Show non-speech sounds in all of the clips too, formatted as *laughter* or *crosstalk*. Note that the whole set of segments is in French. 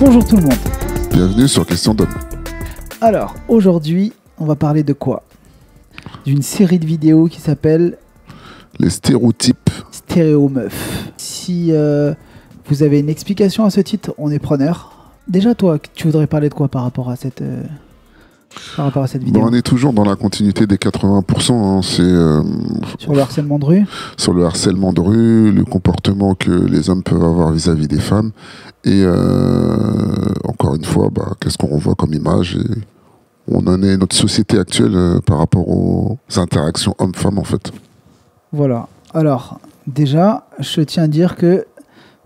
Bonjour tout le monde. Bienvenue sur Question d'homme. Alors, aujourd'hui, on va parler de quoi? D'une série de vidéos qui s'appelle Les stéréotypes. Stéréo Meuf. Si euh, vous avez une explication à ce titre, on est preneur. Déjà, toi, tu voudrais parler de quoi par rapport à cette, euh, par rapport à cette vidéo Bon, on est toujours dans la continuité des 80%. hein. C'est euh, Sur le harcèlement de rue sur le harcèlement de rue, le comportement que les hommes peuvent avoir vis-à-vis des femmes. Et euh, encore une fois, bah, qu'est-ce qu'on revoit comme image et on en est notre société actuelle euh, par rapport aux interactions hommes-femmes en fait. Voilà. Alors, déjà, je tiens à dire que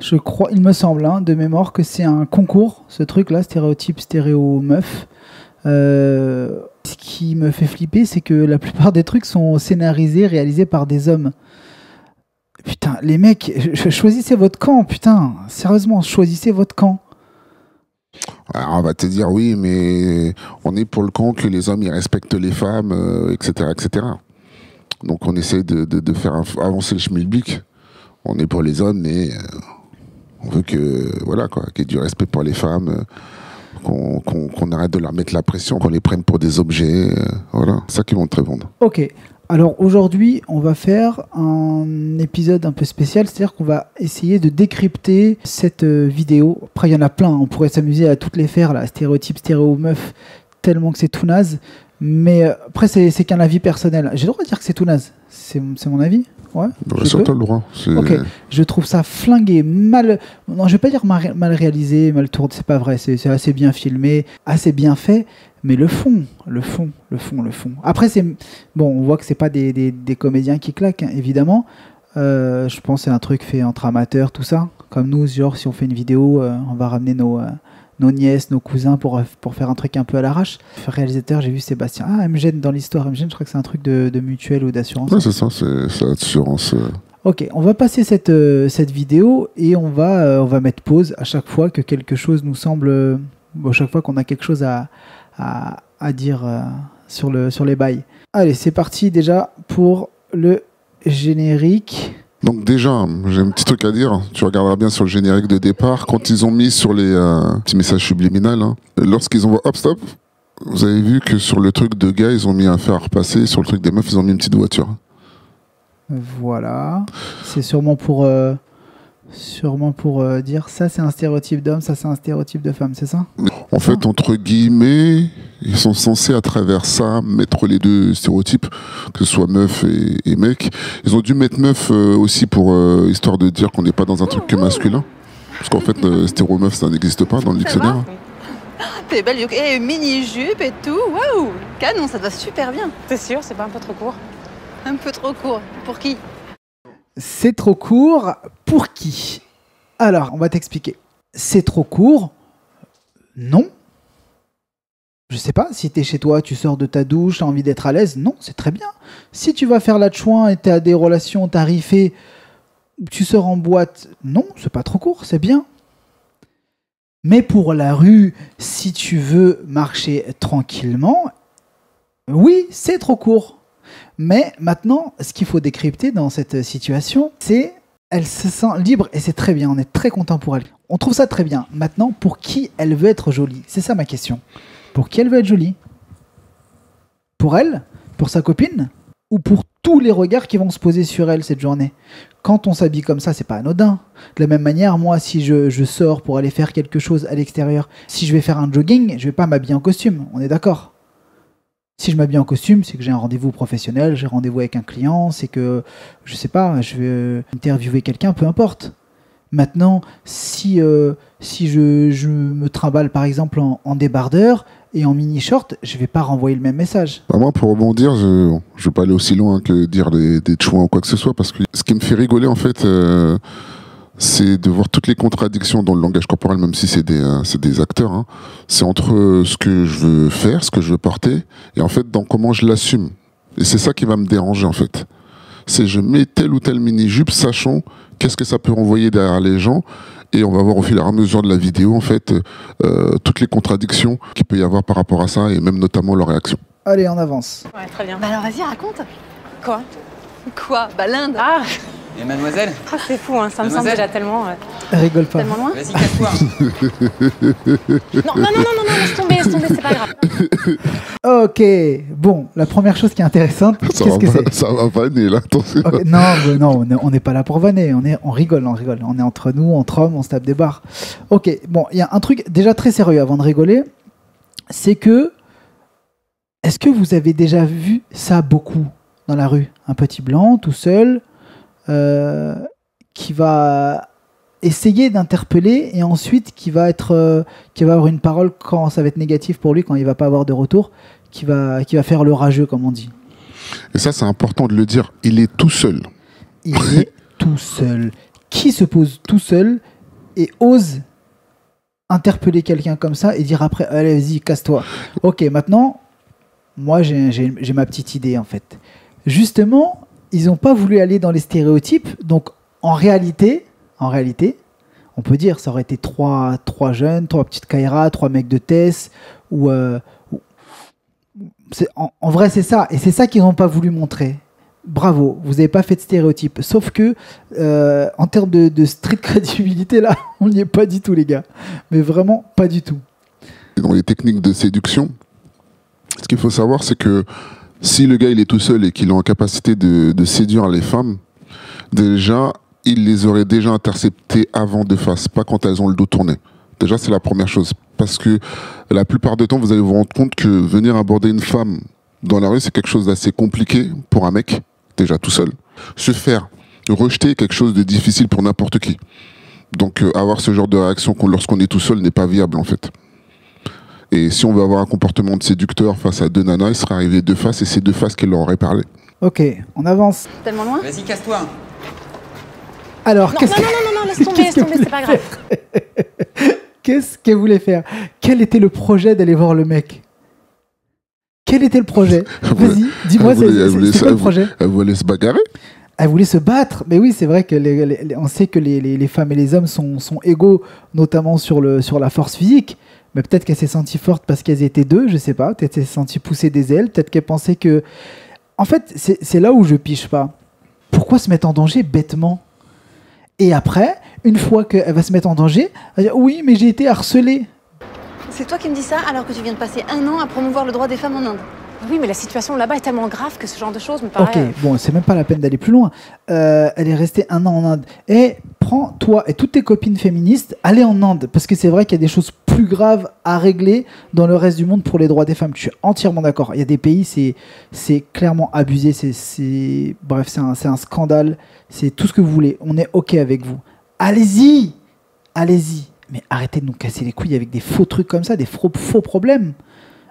je crois, il me semble, hein, de mémoire, que c'est un concours, ce truc-là, stéréotype, stéréo meuf. Euh, ce qui me fait flipper, c'est que la plupart des trucs sont scénarisés, réalisés par des hommes. Putain, les mecs, ch- choisissez votre camp, putain. Sérieusement, choisissez votre camp. Alors on va te dire oui, mais on est pour le camp que les hommes ils respectent les femmes, euh, etc., etc. Donc on essaie de, de- faire av- avancer le schmilblick. On est pour les hommes, mais euh, on veut que voilà quoi, qu'il y ait du respect pour les femmes, qu'on arrête de leur mettre la pression, qu'on les prenne pour des objets, euh, voilà, ça vont te répondre. Ok. Alors aujourd'hui, on va faire un épisode un peu spécial, c'est-à-dire qu'on va essayer de décrypter cette euh, vidéo. Après, il y en a plein, on pourrait s'amuser à toutes les faire, là, stéréotype, stéréo meuf, tellement que c'est tout naze. Mais euh, après, c'est qu'un avis personnel. J'ai le droit de dire que c'est tout naze. C'est mon avis Ouais. T'as le droit. Ok. Je trouve ça flingué, mal. Non, je vais pas dire mal, réalisé, mal tourné, c'est pas vrai. C'est assez bien filmé, assez bien fait. Mais le fond, le fond, le fond, le fond. Après, c'est. Bon, on voit que c'est pas des, des- des comédiens qui claquent, hein, évidemment. Euh, je pense que c'est un truc fait entre amateurs, tout ça. Comme nous, genre, si on fait une vidéo, euh, on va ramener nos, euh, nos nièces, nos cousins pour, pour faire un truc un peu à l'arrache. Réalisateur, j'ai vu Sébastien. Ah, MGN dans l'histoire. MGN, je crois que c'est un truc de, de mutuelle ou d'assurance. Ouais, c'est ça, c'est l'assurance. euh. Ok, on va passer cette, euh, cette vidéo et on va, euh, on va mettre pause à chaque fois que quelque chose nous semble. bon, à chaque fois qu'on a quelque chose à, à, à dire sur, le, sur les bails. Allez, c'est parti déjà pour le générique. Donc déjà, j'ai un petit truc à dire. Tu regarderas bien sur le générique de départ, quand ils ont mis sur les euh, petits messages subliminaux, hein, lorsqu'ils ont hop stop, vous avez vu que sur le truc de gars, ils ont mis un fer à repasser, sur le truc des meufs, ils ont mis une petite voiture. Voilà. C'est sûrement pour, euh, sûrement pour euh, dire ça, c'est un stéréotype d'homme, ça, c'est un stéréotype de femme, c'est ça? En fait, entre guillemets, ils sont censés à travers ça mettre les deux stéréotypes, que ce soit meuf et, et mec. Ils ont dû mettre meuf euh, aussi pour euh, histoire de dire qu'on n'est pas dans un truc que masculin. Parce qu'en fait, euh, stéréo meuf, ça n'existe pas dans le dictionnaire. T'es belle. Et mini-jupe et tout. Waouh Canon, ça te va super bien. T'es sûr, c'est pas un peu trop court? Un peu trop court. Pour qui? C'est trop court. Pour qui? Alors, on va t'expliquer. C'est trop court? Non. Je sais pas, si t'es chez toi, tu sors de ta douche, t'as envie d'être à l'aise, non, c'est très bien. Si tu vas faire la chouin et t'as des relations tarifées, tu sors en boîte, non, c'est pas trop court, c'est bien. Mais pour la rue, si tu veux marcher tranquillement, oui, c'est trop court. Mais maintenant, ce qu'il faut décrypter dans cette situation, c'est elle se sent libre et c'est très bien. On est très content pour elle. On trouve ça très bien. Maintenant, pour qui elle veut être jolie? C'est ça ma question. Pour qui elle veut être jolie? Pour elle? Pour sa copine? Ou pour tous les regards qui vont se poser sur elle cette journée? Quand on s'habille comme ça, c'est pas anodin. De la même manière, moi, si je, je sors pour aller faire quelque chose à l'extérieur, si je vais faire un jogging, je vais pas m'habiller en costume. On est d'accord? Si je m'habille en costume, c'est que j'ai un rendez-vous professionnel, j'ai rendez-vous avec un client, c'est que, je sais pas, je vais euh, interviewer quelqu'un, peu importe. Maintenant, si, euh, si je, me trimballe par exemple en, débardeur et en mini-short, je vais pas renvoyer le même message. Bah, moi, pour rebondir, je ne vais pas aller aussi loin que dire des, des ou quoi que ce soit, parce que ce qui me fait rigoler, en fait, euh, c'est de voir toutes les contradictions dans le langage corporel, même si c'est des, euh, c'est des acteurs. hein. C'est entre euh, ce que je veux faire, ce que je veux porter, et en fait, dans comment je l'assume. Et c'est ça qui va me déranger, en fait. C'est je mets telle ou telle mini-jupe, sachant qu'est-ce que ça peut renvoyer derrière les gens, et on va voir au fil et à mesure de la vidéo, en fait, euh, toutes les contradictions qu'il peut y avoir par rapport à ça, et même notamment leur réaction. Allez, on avance. Ouais, très bien. Bah alors vas-y, raconte. Quoi? Quoi? Bah l'Inde. Ah Et mademoiselle Ah, c'est fou, hein, ça me semble déjà tellement, euh, rigole pas. tellement loin. Vas-y, casse-toi. Non, *laughs* non, non, non, non, non, laisse tomber, laisse tomber, c'est pas grave. Ok, bon, la première chose qui est intéressante, Ça qu'est-ce va, que pas- c'est ça va vanner là, attention. Ok, Non, mais non, on est- on n'est pas là pour vanner, on, est, on rigole, on rigole. On est entre nous, entre hommes, on se tape des barres. Ok, bon, il y a un truc déjà très sérieux avant de rigoler, c'est que, est-ce que vous avez déjà vu ça beaucoup dans la rue? Un petit blanc, tout seul, euh, qui va essayer d'interpeller et ensuite qui va être euh, qui va avoir une parole quand ça va être négatif pour lui quand il va pas avoir de retour qui va qui va faire le rageux comme on dit Et ça, c'est important de le dire. Il est tout seul. il est *laughs* tout seul. Qui se pose tout seul et ose interpeller quelqu'un comme ça et dire après, allez, vas-y, casse-toi. Ok, maintenant, moi, j'ai ma petite idée, en fait. Justement, ils n'ont pas voulu aller dans les stéréotypes. Donc, en réalité, en réalité, on peut dire, ça aurait été trois, trois jeunes, trois petites Kaira, trois mecs de Tess, ou... euh, en, vrai, c'est ça. Et c'est ça qu'ils n'ont pas voulu montrer bravo, vous n'avez pas fait de stéréotype. Sauf que, euh, en termes de, de street *laughs* crédibilité, là, on n'y est pas du tout, les gars. Mais vraiment, pas du tout. Dans les techniques de séduction, ce qu'il faut savoir, c'est que si le gars il est tout seul et qu'il est en capacité de, séduire les femmes, déjà, il les aurait déjà interceptées avant de face, pas quand elles ont le dos tourné. Déjà, c'est la première chose. Parce que la plupart du temps, vous allez vous rendre compte que venir aborder une femme dans la rue, c'est quelque chose d'assez compliqué pour un mec, déjà tout seul. Se faire rejeter quelque chose de difficile pour n'importe qui. Donc, euh, avoir ce genre de réaction qu'on- lorsqu'on est tout seul n'est pas viable, en fait. Et si on veut avoir un comportement de séducteur face à deux nanas, il serait arrivé deux faces et c'est deux faces qu'elle leur aurait parlé. Ok, on avance. Tellement loin Vas-y, casse-toi. Alors, qu'est-ce non, non, non, non, laisse tomber, laisse tomber, c'est pas grave. *laughs* qu'est-ce qu'elle voulait faire? Quel était le projet d'aller voir le mec? Quel était le projet? *laughs* Vas-y, dis-moi, elle voulait- c'est- quoi le elle projet? Elle voulait se bagarrer? Elle voulait se battre. Mais oui, c'est vrai que les- les- les- on sait que les, les- les femmes et les hommes sont, sont égaux, notamment sur, le, sur la force physique. Mais peut-être qu'elle s'est sentie forte parce qu'elles étaient deux, je sais pas. Peut-être qu'elle s'est sentie pousser des ailes. Peut-être qu'elle pensait que. En fait, c'est là où je piche pas. Pourquoi se mettre en danger bêtement? Et après, une fois qu'elle va se mettre en danger, elle va dire Oui, mais j'ai été harcelée. C'est toi qui me dis ça alors que tu viens de passer un an à promouvoir le droit des femmes en Inde. Oui, mais la situation là-bas est tellement grave que ce genre de choses me paraît. Ok, bon, c'est même pas la peine d'aller plus loin. Euh, elle est restée un an en Inde. Et prends toi et toutes tes copines féministes, allez en Inde. Parce que c'est vrai qu'il y a des choses plus graves à régler dans le reste du monde pour les droits des femmes. Je suis entièrement d'accord. Il y a des pays, c'est, clairement abusé. C'est. Bref, c'est un, un scandale. C'est tout ce que vous voulez. On est OK avec vous. Allez-y Allez-y. Mais arrêtez de nous casser les couilles avec des faux trucs comme ça, des faux, faux problèmes.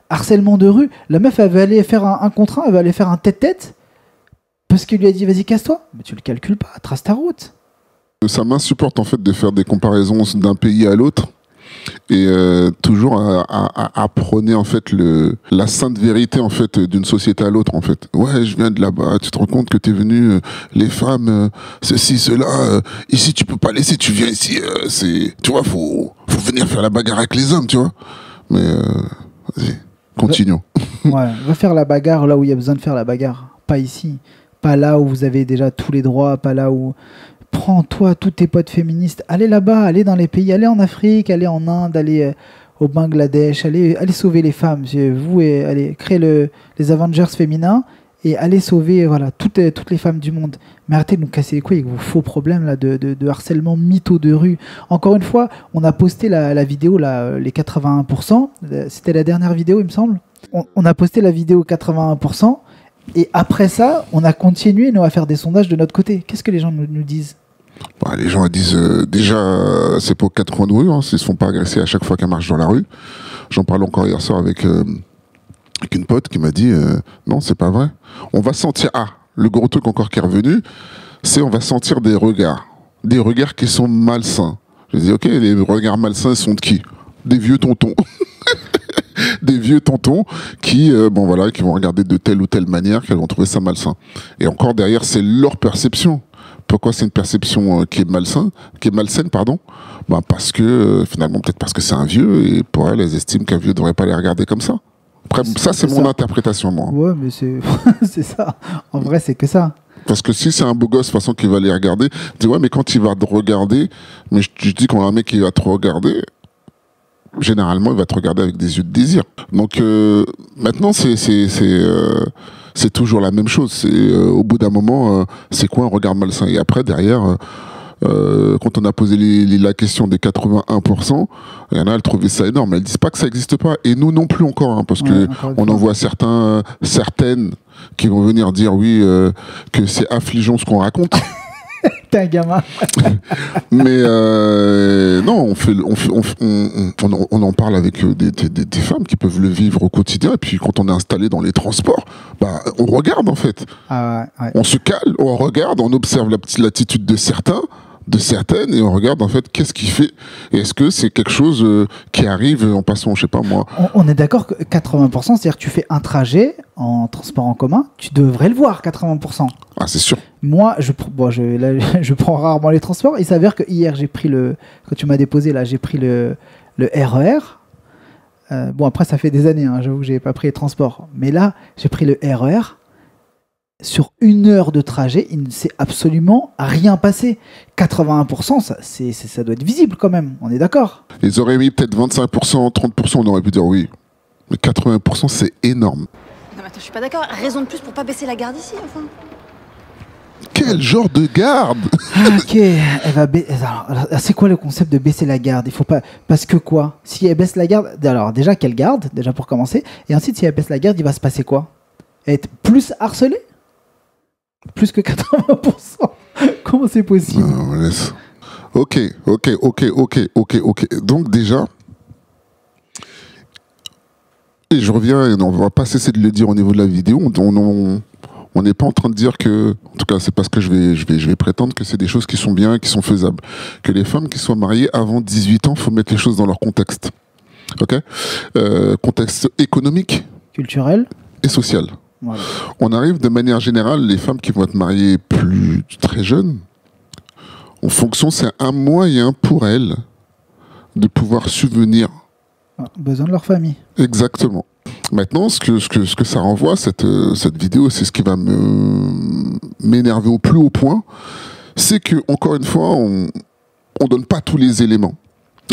Harcèlement de rue. La meuf, elle va aller faire un, contrat, elle va aller faire un tête-tête. Parce qu'il lui a dit, vas-y, casse-toi. Mais tu le calcules pas, trace ta route. Ça m'insupporte en fait de faire des comparaisons d'un pays à l'autre et euh, toujours à, en fait la sainte vérité en fait d'une société à l'autre en fait. Ouais, je viens de là-bas, tu te rends compte que t'es venu, euh, les femmes, euh, ceci, cela, ici tu peux pas laisser, tu viens ici, c'est, tu vois, faut, faut venir faire la bagarre avec les hommes, tu vois. Mais vas-y, continuons. Ouais, va faire la bagarre là où il y a besoin de faire la bagarre. Pas ici. Pas là où vous avez déjà tous les droits, pas là où. Prends-toi tous tes potes féministes, allez là-bas, allez dans les pays, allez en Afrique, allez en Inde, allez euh, au Bangladesh, allez, allez sauver les femmes. Vous, et, allez créer le, les Avengers féminins et allez sauver voilà, toutes, euh, toutes les femmes du monde. Mais arrêtez de nous casser les couilles avec vos faux problèmes là, de, de, harcèlement mytho de rue. Encore une fois, on a posté la, la vidéo, là, euh, les 81%. Euh, C'était la dernière vidéo, il me semble. On, a posté la vidéo 81%. Et après ça, on a continué nous, à faire des sondages de notre côté. Qu'est-ce que les gens nous, disent? Bah, les gens disent déjà c'est pour quatre coins de rue, hein, se font pas agresser à chaque fois qu'elles marchent dans la rue. J'en parlais encore hier soir avec, avec une pote qui m'a dit euh, non c'est pas vrai. On va sentir ah le gros truc encore qui est revenu, c'est on va sentir des regards, des regards qui sont malsains. Je dis ok les regards malsains sont de qui? Des vieux tontons. *laughs* des vieux tontons qui, euh, bon voilà, qui vont regarder de telle ou telle manière, qu'elles vont trouver ça malsain. Et encore derrière, c'est leur perception. Pourquoi c'est une perception euh, qui est malsain, qui est malsaine, pardon? Ben Parce que euh, finalement, peut-être parce que c'est un vieux et pour elles, elles estiment qu'un vieux ne devrait pas les regarder comme ça. Après, ça, c'est mon ça. interprétation, moi. Ouais, mais c'est *laughs* c'est ça. En vrai, c'est que ça. Parce que si c'est un beau gosse, de toute façon, qui va les regarder, tu dis ouais, mais quand il va te regarder, mais je, je dis qu'on a un mec qui va te regarder, généralement, il va te regarder avec des yeux de désir. Donc euh, maintenant, c'est c'est c'est euh, c'est toujours la même chose. C'est euh, au bout d'un moment, euh, c'est quoi un regard malsain? Et après, derrière. Euh, quand on a posé les- les- la question des 81%, il y en a, elles trouvaient ça énorme. Elles disent pas que ça n'existe pas. Et nous non plus encore, hein, parce Ouais, que on en voit certains, certaines qui vont venir dire oui euh, que c'est affligeant ce qu'on raconte. *laughs* T'es un gamin. *laughs* Mais euh, non, on, fait, on, fait- on, fait- on, on- on en parle avec euh, des, des- des- des femmes qui peuvent le vivre au quotidien. Et puis quand on est installé dans les transports, bah, on regarde en fait. Ah ouais, ouais. On se cale, on regarde, on observe la petite- l'attitude de certains, de certaines, et on regarde en fait qu'est-ce qu'il fait. Est-ce que c'est quelque chose euh, qui arrive en passant, je sais pas moi. On, on est d'accord que 80%, c'est-à-dire que tu fais un trajet en transport en commun, tu devrais le voir 80%. Ah, c'est sûr. Moi, je, pr- bon, je, là, *laughs* je prends rarement les transports. Il s'avère que hier, j'ai pris le. Quand tu m'as déposé, là, j'ai pris le, le RER. Euh, bon, après, ça fait des années, hein, j'avoue que j'ai pas pris les transports. Mais là, j'ai pris le RER. Sur une heure de trajet, il ne s'est absolument rien passé. 81%, ça, c'est, c'est- ça doit être visible quand même. On est d'accord Ils auraient mis peut-être 25%, 30%, on aurait pu dire oui. Mais 80%, c'est énorme. Non, mais attends, je suis pas d'accord. Raison de plus pour pas baisser la garde ici, enfin. Quel genre de garde? Ah, ok, elle va ba- c'est quoi le concept de baisser la garde? Il faut pas parce que quoi? Si elle baisse la garde, alors déjà qu'elle garde, déjà pour commencer, et ensuite si elle baisse la garde, il va se passer quoi? Être plus harcelé Plus que 80% Comment c'est possible Non, laisse. Ok, ok, ok, ok, ok, ok. Donc déjà, et je reviens, et on va pas cesser de le dire au niveau de la vidéo, on on- on n'est pas en train de dire que, en tout cas c'est parce que je vais, je, vais, je vais prétendre que c'est des choses qui sont bien, qui sont faisables. Que les femmes qui soient mariées avant 18 ans, faut mettre les choses dans leur contexte. Ok? Euh, Contexte économique Culturel et social. Voilà. On arrive de manière générale, les femmes qui vont être mariées plus très jeunes, en fonction, c'est un moyen pour elles de pouvoir subvenir Ah, Besoin de leur famille. exactement. Maintenant, ce que, ce que, ce que ça renvoie, cette, euh, cette vidéo, c'est ce qui va m'énerver au plus haut point, c'est que, encore une fois, on ne donne pas tous les éléments.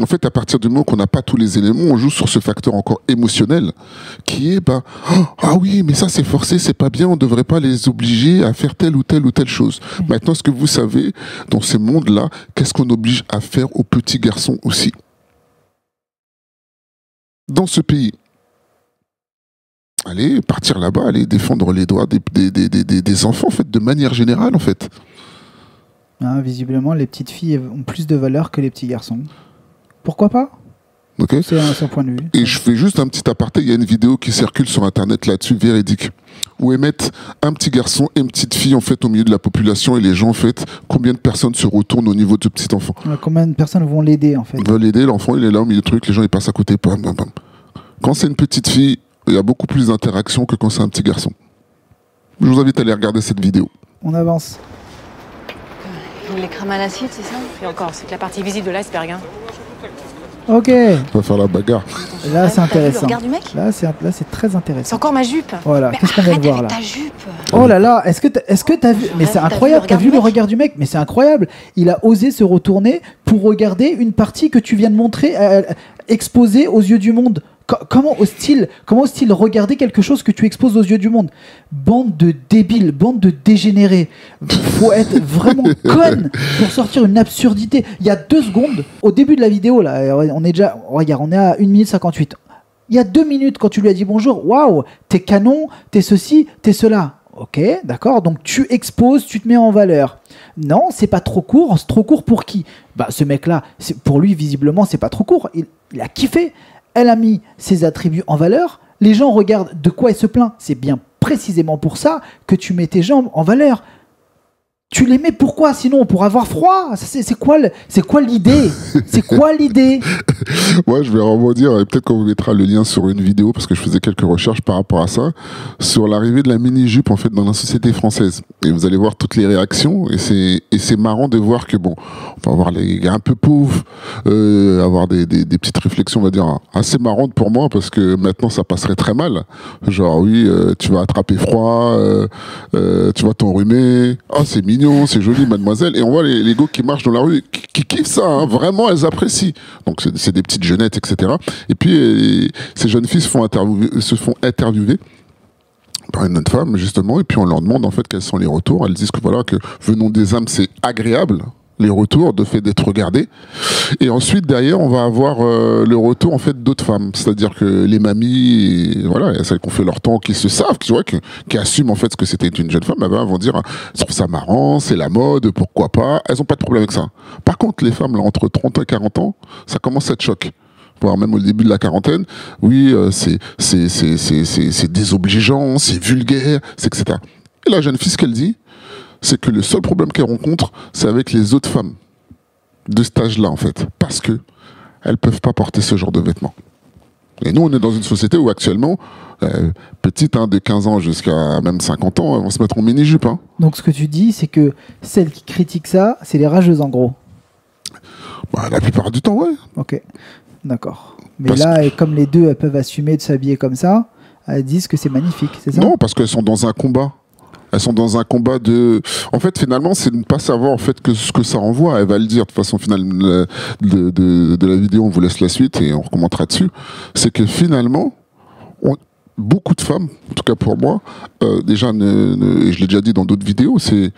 En fait, à partir du moment qu'on n'a pas tous les éléments, on joue sur ce facteur encore émotionnel qui est bah oh, ah oui mais ça c'est forcé c'est pas bien on devrait pas les obliger à faire telle ou telle ou telle chose. Maintenant est-ce que vous savez dans ces mondes là qu'est-ce qu'on oblige à faire aux petits garçons aussi? Dans ce pays Allez partir là-bas, aller défendre les droits des, des, des, des- des- des enfants, en fait, de manière générale, en fait. Hein, visiblement, les petites filles ont plus de valeur que les petits garçons. Pourquoi pas ok C'est un, point de vue. Et je fais juste un petit aparté, il y a une vidéo qui circule sur internet là-dessus, véridique, où ils mettent un petit garçon et une petite fille en fait au milieu de la population et les gens en fait, combien de personnes se retournent au niveau de ce petit enfant Combien de personnes vont l'aider en fait Ils veulent aider, l'enfant il est là au milieu du truc, les gens ils passent à côté, bam, bam, bam. Quand c'est une petite fille, il y a beaucoup plus d'interaction que quand c'est un petit garçon. Je vous invite à aller regarder cette vidéo. On avance. On les crame à l'acide, c'est ça? Et encore, c'est que la partie visible de l'iceberg. Hein. Ok, On va faire la bagarre. là c'est le intéressant. regard du mec Là c'est là c'est très C'est intéressant. encore ma jupe. Voilà, Mais qu'est-ce qu'on vient de voir là ta jupe Oh là là, est-ce que t'as, est-ce que t'as vu Mais c'est T'as vu incroyable, le t'as regard vu du le mec regard du mec Mais c'est incroyable. Il a osé se retourner pour regarder une partie que tu viens de montrer euh, exposée aux yeux du monde. Co- comment ose-t-il Comment ose-t-il regarder quelque chose que tu exposes aux yeux du monde? Bande de débiles, bande de dégénérés. Faut être vraiment *laughs* conne pour sortir une absurdité. Il y a deux secondes, au début de la vidéo là, on est déjà, regarde, on est à 1 minute 58. Il y a deux minutes, quand tu lui as dit bonjour, waouh, t'es canon, t'es ceci, t'es cela. Ok, d'accord. Donc tu exposes, tu te mets en valeur. Non, c'est pas trop court. C'est trop court pour qui? Bah ce mec-là, pour lui visiblement, c'est pas trop court. Il, il a kiffé. Elle a mis ses attributs en valeur. Les gens regardent de quoi elle se plaint. C'est bien précisément pour ça que tu mets tes jambes en valeur. Tu les mets pourquoi? Sinon, pour avoir froid. C'est quoi c'est quoi l'idée? C'est quoi l'idée? *laughs* Moi, je vais rebondir, et peut-être qu'on vous mettra le lien sur une vidéo, parce que je faisais quelques recherches par rapport à ça, sur l'arrivée de la mini-jupe, en fait, dans la société française. Et vous allez voir toutes les réactions, et c'est, et c'est marrant de voir que, bon, on va voir les gars un peu pauvres, euh, avoir des, des, petites réflexions, on va dire, assez marrantes pour moi, parce que maintenant, ça passerait très mal. Genre, oui, euh, tu vas attraper froid, euh, tu vas t'enrhumer, oh, c'est mignon, c'est joli, mademoiselle. Et on voit les, gars qui marchent dans la rue, qui, qui kiffent ça, hein, vraiment, elles apprécient. Donc, c'est, des petites jeunettes, etc. Et puis, euh, ces jeunes filles se font se interviewer par une autre femme, justement, et puis on leur demande, en fait, quels sont les retours. Elles disent que, voilà, que venons des âmes, c'est agréable, les retours, de fait d'être regardées. Et ensuite, derrière, on va avoir euh, le retour en fait d'autres femmes, c'est-à-dire que les mamies, et voilà, a celles qui ont fait leur temps, qui se savent, qui, ouais, qui, qui assument en fait ce que c'était une jeune femme, elles vont dire, je trouve ça marrant, c'est la mode, pourquoi pas. Elles ont pas de problème avec ça. Par contre, les femmes là entre 30 et 40 ans, ça commence à être choc voire même au début de la quarantaine, oui, euh, c'est c'est c'est c'est c'est c'est désobligeant, c'est vulgaire, c'est etc. Et la jeune fille, ce qu'elle dit, c'est que le seul problème qu'elle rencontre, c'est avec les autres femmes de cet âge-là, en fait, parce que elles peuvent pas porter ce genre de vêtements. Et nous, on est dans une société où actuellement, euh, petite, hein, de 15 ans jusqu'à même 50 ans, elles vont se mettre en mini-jupe. Hein. Donc ce que tu dis, c'est que celles qui critiquent ça, c'est les rageuses en gros. Bah, la plupart du temps, ouais. Ok, d'accord. Mais Parce là, et comme les deux elles peuvent assumer de s'habiller comme ça, elles disent que c'est magnifique, c'est ça? Non, parce qu'elles sont dans un combat. Elles sont dans un combat de. En fait, finalement, c'est de ne pas savoir en fait que ce que ça renvoie. Elle va le dire de façon finale de, de, la vidéo. On vous laisse la suite et on recommentera dessus. C'est que finalement, beaucoup de femmes, en tout cas pour moi, euh, déjà, et je l'ai déjà dit dans d'autres vidéos, c'est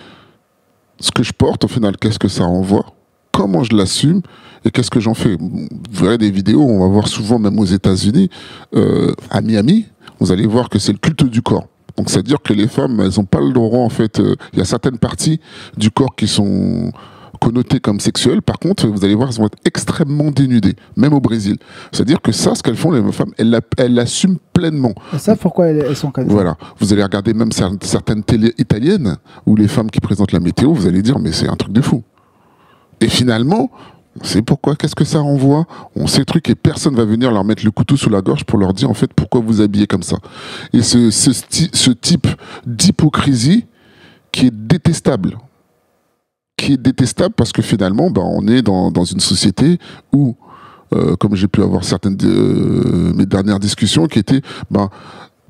ce que je porte au final. Qu'est-ce que ça renvoie? Comment je l'assume et qu'est-ce que j'en fais? Vous verrez des vidéos, on va voir souvent même aux États-Unis, euh, à Miami, vous allez voir que c'est le culte du corps. Donc c'est-à-dire que les femmes, elles n'ont pas le droit, en fait, euh, il y a certaines parties du corps qui sont connotées comme sexuelles. Par contre, vous allez voir, elles vont être extrêmement dénudées, même au Brésil. C'est-à-dire que ça, ce qu'elles font, les femmes, elles la- elles l'assument pleinement. Elles savent pourquoi elles, elles sont comme ça? Voilà. Vous allez regarder même cer- certaines télé italiennes où les femmes qui présentent la météo, vous allez dire, mais c'est un truc de fou. Et finalement, sait pourquoi, qu'est-ce que ça renvoie, on sait truc et personne va venir leur mettre le couteau sous la gorge pour leur dire en fait pourquoi vous habillez comme ça. Et ce, type d'hypocrisie qui est détestable, qui est détestable parce que finalement, ben, on est dans, dans une société où, euh, comme j'ai pu avoir certaines de euh, mes dernières discussions, qui étaient, ben,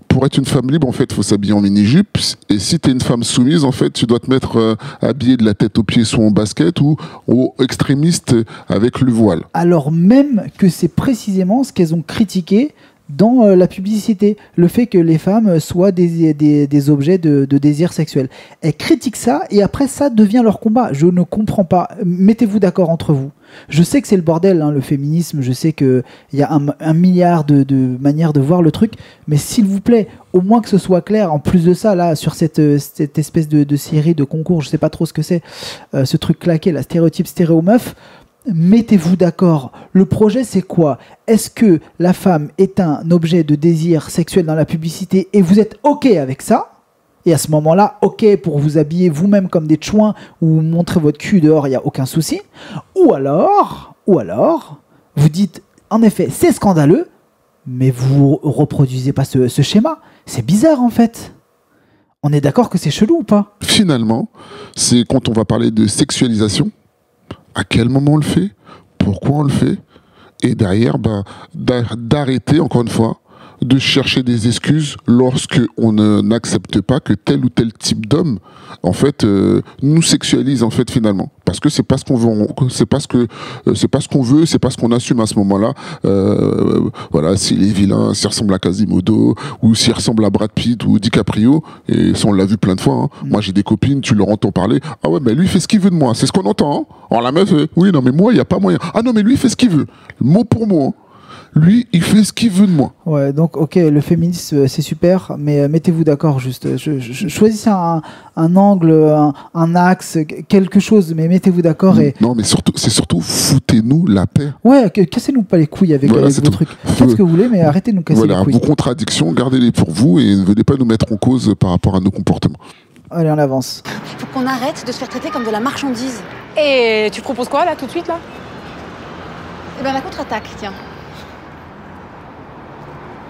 pour être une femme libre, en fait, il faut s'habiller en mini-jupe. Et si tu es une femme soumise, en fait, tu dois te mettre euh, habillée de la tête aux pieds, soit en basket ou au extrémiste avec le voile. Alors même que c'est précisément ce qu'elles ont critiqué dans euh, la publicité, le fait que les femmes soient des, des, objets de, désir sexuel. Elles critiquent ça et après ça devient leur combat. Je ne comprends pas. Mettez-vous d'accord entre vous. Je sais que c'est le bordel, hein, le féminisme, je sais qu'il y a un, milliard de, manières de voir le truc, mais s'il vous plaît, au moins que ce soit clair, en plus de ça, là, sur cette, euh, cette espèce de, série de concours, je sais pas trop ce que c'est, euh, ce truc claqué, la stéréotype stéréo meuf, mettez-vous d'accord. Le projet, c'est quoi? Est-ce que la femme est un objet de désir sexuel dans la publicité et vous êtes OK avec ça? Et à ce moment-là, OK pour vous habiller vous-même comme des chouins ou montrer votre cul dehors, il n'y a aucun souci. Ou alors, ou alors, vous dites, en effet, c'est scandaleux, mais vous reproduisez pas ce, ce schéma. C'est bizarre en fait. On est d'accord que c'est chelou ou pas? Finalement, c'est quand on va parler de sexualisation, à quel moment on le fait, pourquoi on le fait, et derrière, bah, d'a- d'arrêter, encore une fois, de chercher des excuses lorsque on n'accepte pas que tel ou tel type d'homme, en fait, euh, nous sexualise en fait finalement, parce que c'est pas ce qu'on veut, c'est pas ce que, euh, c'est pas ce qu'on veut, c'est pas ce qu'on assume à ce moment-là. Euh, voilà, s'il est vilain, s'il ressemble à Quasimodo ou s'il ressemble à Brad Pitt ou DiCaprio, et ça on l'a vu plein de fois. hein. Moi j'ai des copines, tu leur entends parler, ah ouais, mais lui fait ce qu'il veut de moi, c'est ce qu'on entend. Hein. Alors la meuf, euh, oui non mais moi il y a pas moyen. Ah non mais lui fait ce qu'il veut, mot pour mot. hein. Lui il fait ce qu'il veut de moi. Ouais, donc ok, le féminisme euh, c'est super, mais euh, mettez-vous d'accord juste. Je, je- je- choisissez un, un angle, un, un axe, quelque chose, mais mettez-vous d'accord et Non mais surtout, c'est surtout foutez-nous la paix. ouais, cassez-nous pas les couilles avec, Voilà, avec vos tout. trucs. Faites ce que vous voulez, mais arrêtez de nous casser Voilà, les vos couilles. contradictions, gardez-les pour vous et ne venez pas nous mettre en cause par rapport à nos comportements. Allez, on avance. Faut qu'on arrête de se faire traiter comme de la marchandise. Et tu proposes quoi là tout de suite là? Eh ben la contre-attaque, tiens.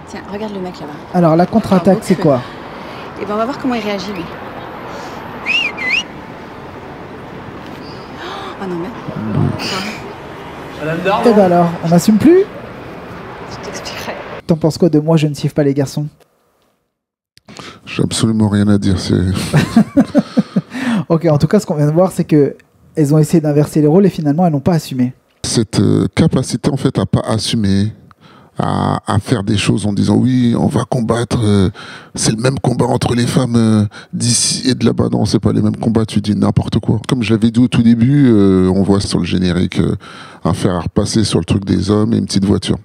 Tiens, regarde le mec là-bas. Alors, la contre-attaque, c'est quoi Et ben on va voir comment il réagit lui. Oh non mais. Eh ben alors, on n'assume plus Je t'expliquerai. T'en penses quoi de moi, je ne siffle pas les garçons J'ai absolument rien à dire. C'est *laughs* Ok, en tout cas, ce qu'on vient de voir, c'est que elles ont essayé d'inverser les rôles et finalement, elles n'ont pas assumé. cette euh, capacité en fait à pas assumer, à, à faire des choses en disant oui, on va combattre. euh, c'est le même combat entre les femmes euh, d'ici et de là-bas. Non, c'est pas les mêmes combats. Tu dis n'importe quoi. Comme je l'avais dit au tout début, euh, on voit sur le générique euh, un fer à repasser sur le truc des hommes et une petite voiture.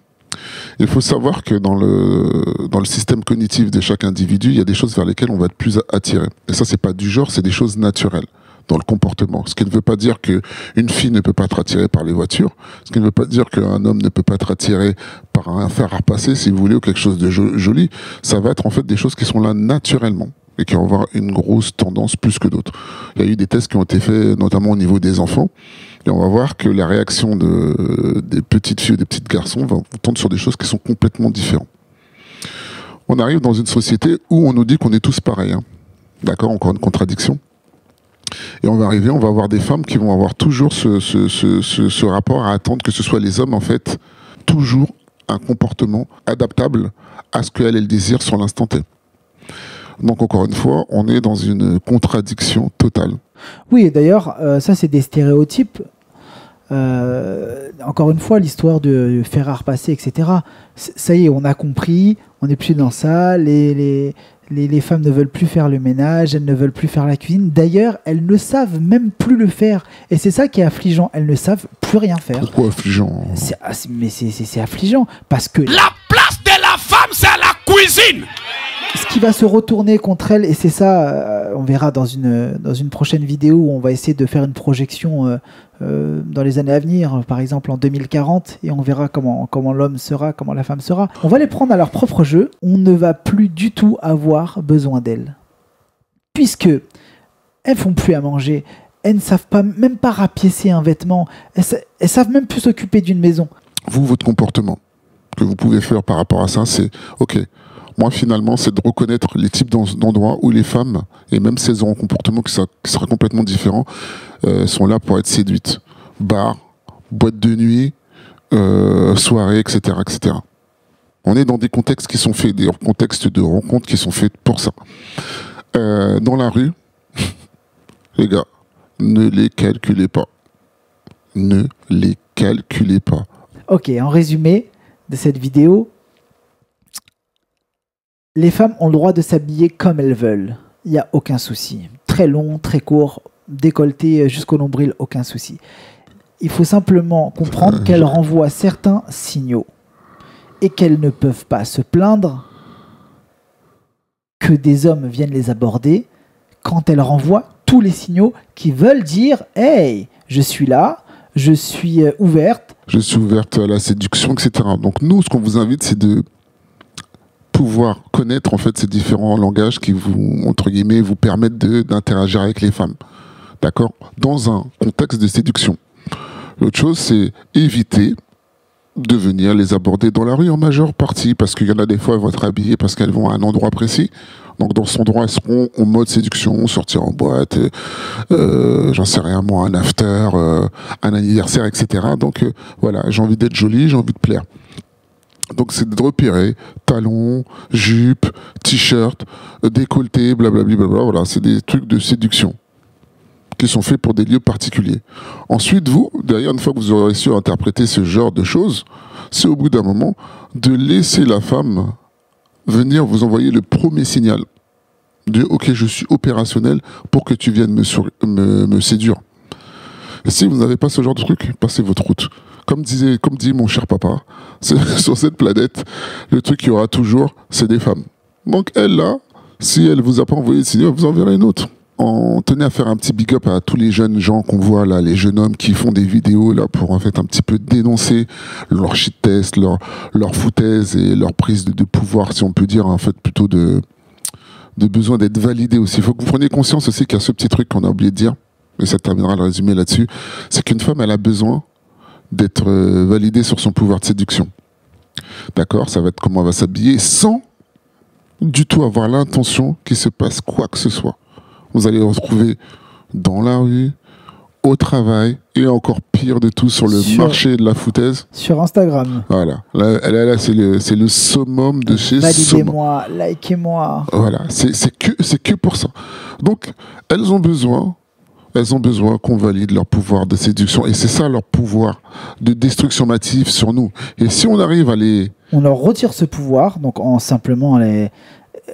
Il faut savoir que dans le, dans le système cognitif de chaque individu, il y a des choses vers lesquelles on va être plus attiré. Et ça, c'est pas du genre, c'est des choses naturelles dans le comportement. Ce qui ne veut pas dire que une fille ne peut pas être attirée par les voitures. Ce qui ne veut pas dire qu'un homme ne peut pas être attiré par un fer à repasser, si vous voulez, ou quelque chose de jo- joli. Ça va être en fait des choses qui sont là naturellement et qui vont avoir une grosse tendance plus que d'autres. Il y a eu des tests qui ont été faits notamment au niveau des enfants. Et on va voir que la réaction de, des petites filles et des petits garçons va tendre sur des choses qui sont complètement différentes. On arrive dans une société où on nous dit qu'on est tous pareils. hein. D'accord Encore une contradiction. Et on va arriver, on va avoir des femmes qui vont avoir toujours ce, rapport à attendre que ce soit les hommes, en fait, toujours un comportement adaptable à ce qu'elles, elles désirent sur l'instant T. Donc, encore une fois, on est dans une contradiction totale. Oui, et d'ailleurs, euh, ça, c'est des stéréotypes. Euh, encore une fois, l'histoire de fer à repasser, etc. Ça y est, on a compris, on n'est plus dans ça. Les, les, les femmes ne veulent plus faire le ménage, elles ne veulent plus faire la cuisine. D'ailleurs, elles ne savent même plus le faire. Et c'est ça qui est affligeant. Elles ne savent plus rien faire. Pourquoi affligeant C'est- ah, mais c'est- c'est c'est affligeant parce que La place de la femme, c'est la cuisine. ce qui va se retourner contre elle, et c'est ça, euh, on verra dans une, dans une prochaine vidéo où on va essayer de faire une projection euh, dans les années à venir, par exemple en 2040, et on verra comment, comment l'homme sera, comment la femme sera. On va les prendre à leur propre jeu, on ne va plus du tout avoir besoin d'elles. Puisque elles font plus à manger, elles ne savent pas, même pas rapiécer un vêtement, elles, elles savent même plus s'occuper d'une maison. Vous, votre comportement que vous pouvez faire par rapport à ça, c'est OK. Moi, finalement, c'est de reconnaître les types d'en- d'endroits où les femmes, et même si elles ont un comportement qui sera, qui sera complètement différent, euh, sont là pour être séduites. Bar, boîte de nuit, euh, soirée, etc., etc. On est dans des contextes qui sont faits, des contextes de rencontres qui sont faits pour ça. Euh, dans la rue, *laughs* les gars, ne les calculez pas. Ne les calculez pas. Ok, en résumé de cette vidéo, les femmes ont le droit de s'habiller comme elles veulent. Il n'y a aucun souci. Très long, très court, décolleté jusqu'au nombril, aucun souci. Il faut simplement comprendre Euh, qu'elles renvoient certains signaux et qu'elles ne peuvent pas se plaindre que des hommes viennent les aborder quand elles renvoient tous les signaux qui veulent dire Hey, je suis là, je suis euh, ouverte, je suis ouverte à la séduction, etc. Donc nous, ce qu'on vous invite, c'est de pouvoir connaître en fait ces différents langages qui vous, entre guillemets, vous permettent d'interagir avec les femmes. D'accord? Dans un contexte de séduction. L'autre chose, c'est éviter de venir les aborder dans la rue en majeure partie, parce qu'il y en a des fois, elles vont être habillées parce qu'elles vont à un endroit précis. Donc dans cet endroit, elles seront en mode séduction, sortir en boîte, euh, euh, j'en sais rien moi, un after, euh, un anniversaire, etc. Donc voilà, j'ai envie d'être jolie, j'ai envie de plaire. Donc c'est de repérer talons, jupe, t-shirt, décolleté, blablabla. Voilà, c'est des trucs de séduction qui sont faits pour des lieux particuliers. Ensuite, vous, derrière, une fois que vous aurez su interpréter ce genre de choses, c'est au bout d'un moment de laisser la femme venir vous envoyer le premier signal de OK, je suis opérationnel pour que tu viennes me, me, me séduire. Et si vous n'avez pas ce genre de truc, passez votre route. Comme disait, comme dit mon cher papa, *laughs* sur cette planète, le truc qu'il y aura toujours, c'est des femmes. Donc elle là, si elle vous a pas envoyé signal, vous en verrez une autre. On tenait à faire un petit big up à tous les jeunes gens qu'on voit là, les jeunes hommes qui font des vidéos là pour en fait un petit peu dénoncer leur shit test, leur foutaise et leur prise de, de pouvoir, si on peut dire en fait plutôt de de besoin d'être validé aussi. Il faut que vous preniez conscience aussi qu'il y a ce petit truc qu'on a oublié de dire, et ça terminera le résumé là-dessus, c'est qu'une femme, elle a besoin d'être euh, validée sur son pouvoir de séduction. D'accord? Ça va être comment elle va s'habiller sans du tout avoir l'intention qu'il se passe quoi que ce soit. Vous allez le retrouver dans la rue, au travail et encore pire de tout sur le Sur- marché de la foutaise. Sur Instagram. Voilà. Là, là, là, c'est le, c'est le summum de chez. Validez-moi, likez-moi. Voilà, c'est c'est que, c'est que pour ça. Donc, elles ont besoin, elles ont besoin qu'on valide leur pouvoir de séduction. Et c'est ça leur pouvoir de destruction massive sur nous. Et si on arrive à les... On leur retire ce pouvoir, donc en simplement les.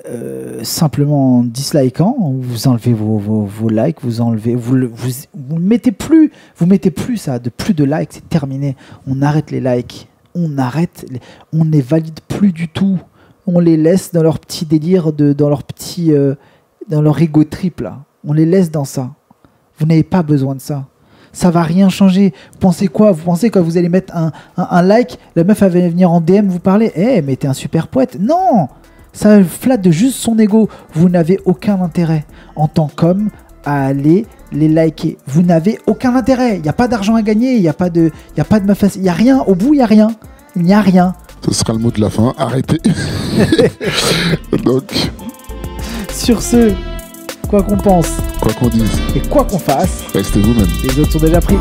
euh, simplement en dislikant, vous enlevez vos, vos, vos likes, vous enlevez, vous, vous, mettez plus, vous mettez plus ça, de plus de likes, c'est terminé. On arrête les likes, on arrête, on ne les valide plus du tout. On les laisse dans leur petit délire, de, dans leur petit, euh, dans leur ego trip là. On les laisse dans ça. Vous n'avez pas besoin de ça. Ça va rien changer. Vous pensez quoi? Vous pensez quand vous allez mettre un, un- un like, la meuf va venir en DM vous parler Eh, mais t'es un super poète. Non Ça flatte juste son ego. Vous n'avez aucun intérêt en tant qu'homme à aller les liker. Vous n'avez aucun intérêt. Il n'y a pas d'argent à gagner. Il n'y a pas de, il y a pas de meuf. à- Il n'y a rien. Au bout, il n'y a rien. Il n'y a rien. Ce sera le mot de la fin. Arrêtez. *laughs* *laughs* Donc, Sur ce, quoi qu'on pense quoi qu'on dise, et quoi qu'on fasse, restez vous-même. les autres sont déjà pris.